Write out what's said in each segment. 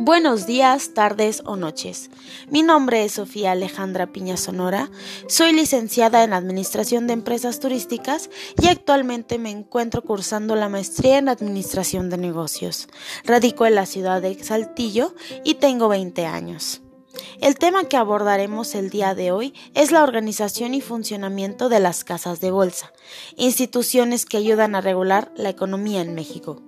Buenos días, tardes o noches. Mi nombre es Sofía Alejandra Piña Sonora. Soy licenciada en Administración de Empresas Turísticas y actualmente me encuentro cursando la maestría en Administración de Negocios. Radico en la ciudad de Saltillo y tengo 20 años. El tema que abordaremos el día de hoy es la organización y funcionamiento de las casas de bolsa, instituciones que ayudan a regular la economía en México.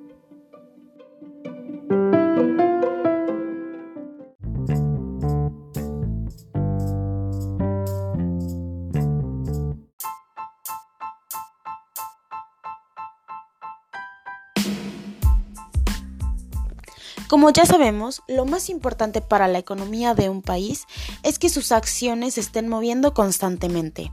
Como ya sabemos, lo más importante para la economía de un país es que sus acciones se estén moviendo constantemente.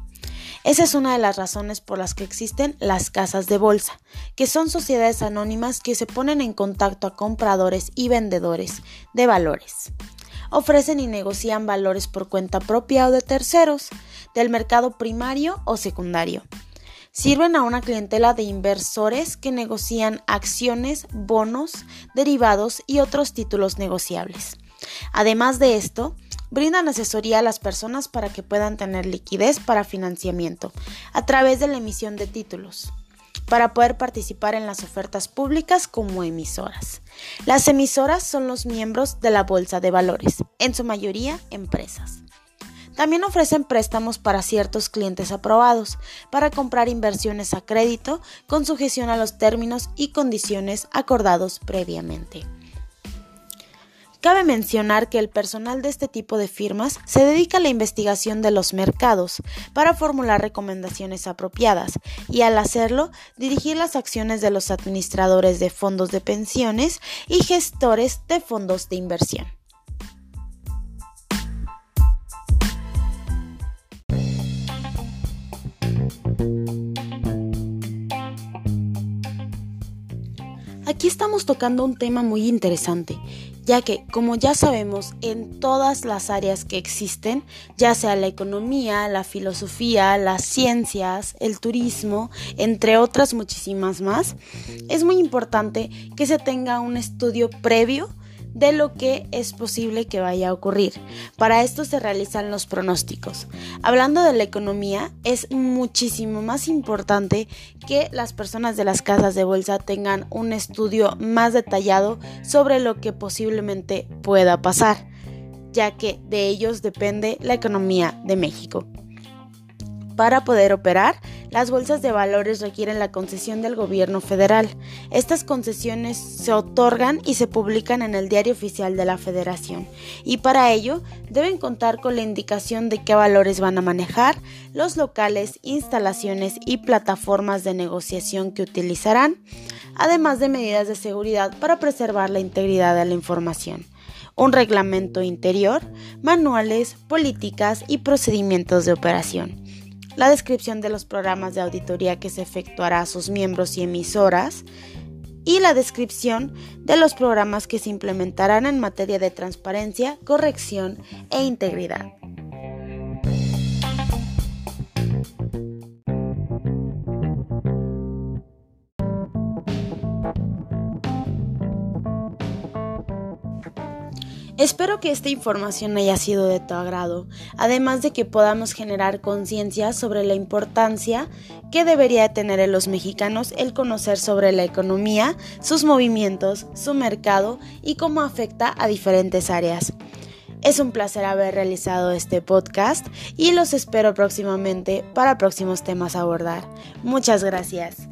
Esa es una de las razones por las que existen las casas de bolsa, que son sociedades anónimas que se ponen en contacto a compradores y vendedores de valores. Ofrecen y negocian valores por cuenta propia o de terceros, del mercado primario o secundario sirven a una clientela de inversores que negocian acciones, bonos, derivados y otros títulos negociables. Además de esto, brindan asesoría a las personas para que puedan tener liquidez para financiamiento a través de la emisión de títulos para poder participar en las ofertas públicas como emisoras. Las emisoras son los miembros de la Bolsa de Valores, en su mayoría empresas. También ofrecen préstamos para ciertos clientes aprobados, para comprar inversiones a crédito con sujeción a los términos y condiciones acordados previamente. Cabe mencionar que el personal de este tipo de firmas se dedica a la investigación de los mercados para formular recomendaciones apropiadas y al hacerlo dirigir las acciones de los administradores de fondos de pensiones y gestores de fondos de inversión. Aquí estamos tocando un tema muy interesante, ya que, como ya sabemos, en todas las áreas que existen, ya sea la economía, la filosofía, las ciencias, el turismo, entre otras muchísimas más, es muy importante que se tenga un estudio previo de lo que es posible que vaya a ocurrir. Para esto se realizan los pronósticos. Hablando de la economía, es muchísimo más importante que las personas de las casas de bolsa tengan un estudio más detallado sobre lo que posiblemente pueda pasar, ya que de ellos depende la economía de México. Para poder operar, las bolsas de valores requieren la concesión del gobierno federal. Estas concesiones se otorgan y se publican en el Diario Oficial de la Federación y para ello deben contar con la indicación de qué valores van a manejar, los locales, instalaciones y plataformas de negociación que utilizarán, además de medidas de seguridad para preservar la integridad de la información un reglamento interior, manuales, políticas y procedimientos de operación la descripción de los programas de auditoría que se efectuará a sus miembros y emisoras y la descripción de los programas que se implementarán en materia de transparencia, corrección e integridad. Espero que esta información haya sido de tu agrado, además de que podamos generar conciencia sobre la importancia que debería tener en los mexicanos el conocer sobre la economía, sus movimientos, su mercado y cómo afecta a diferentes áreas. Es un placer haber realizado este podcast y los espero próximamente para próximos temas a abordar. Muchas gracias.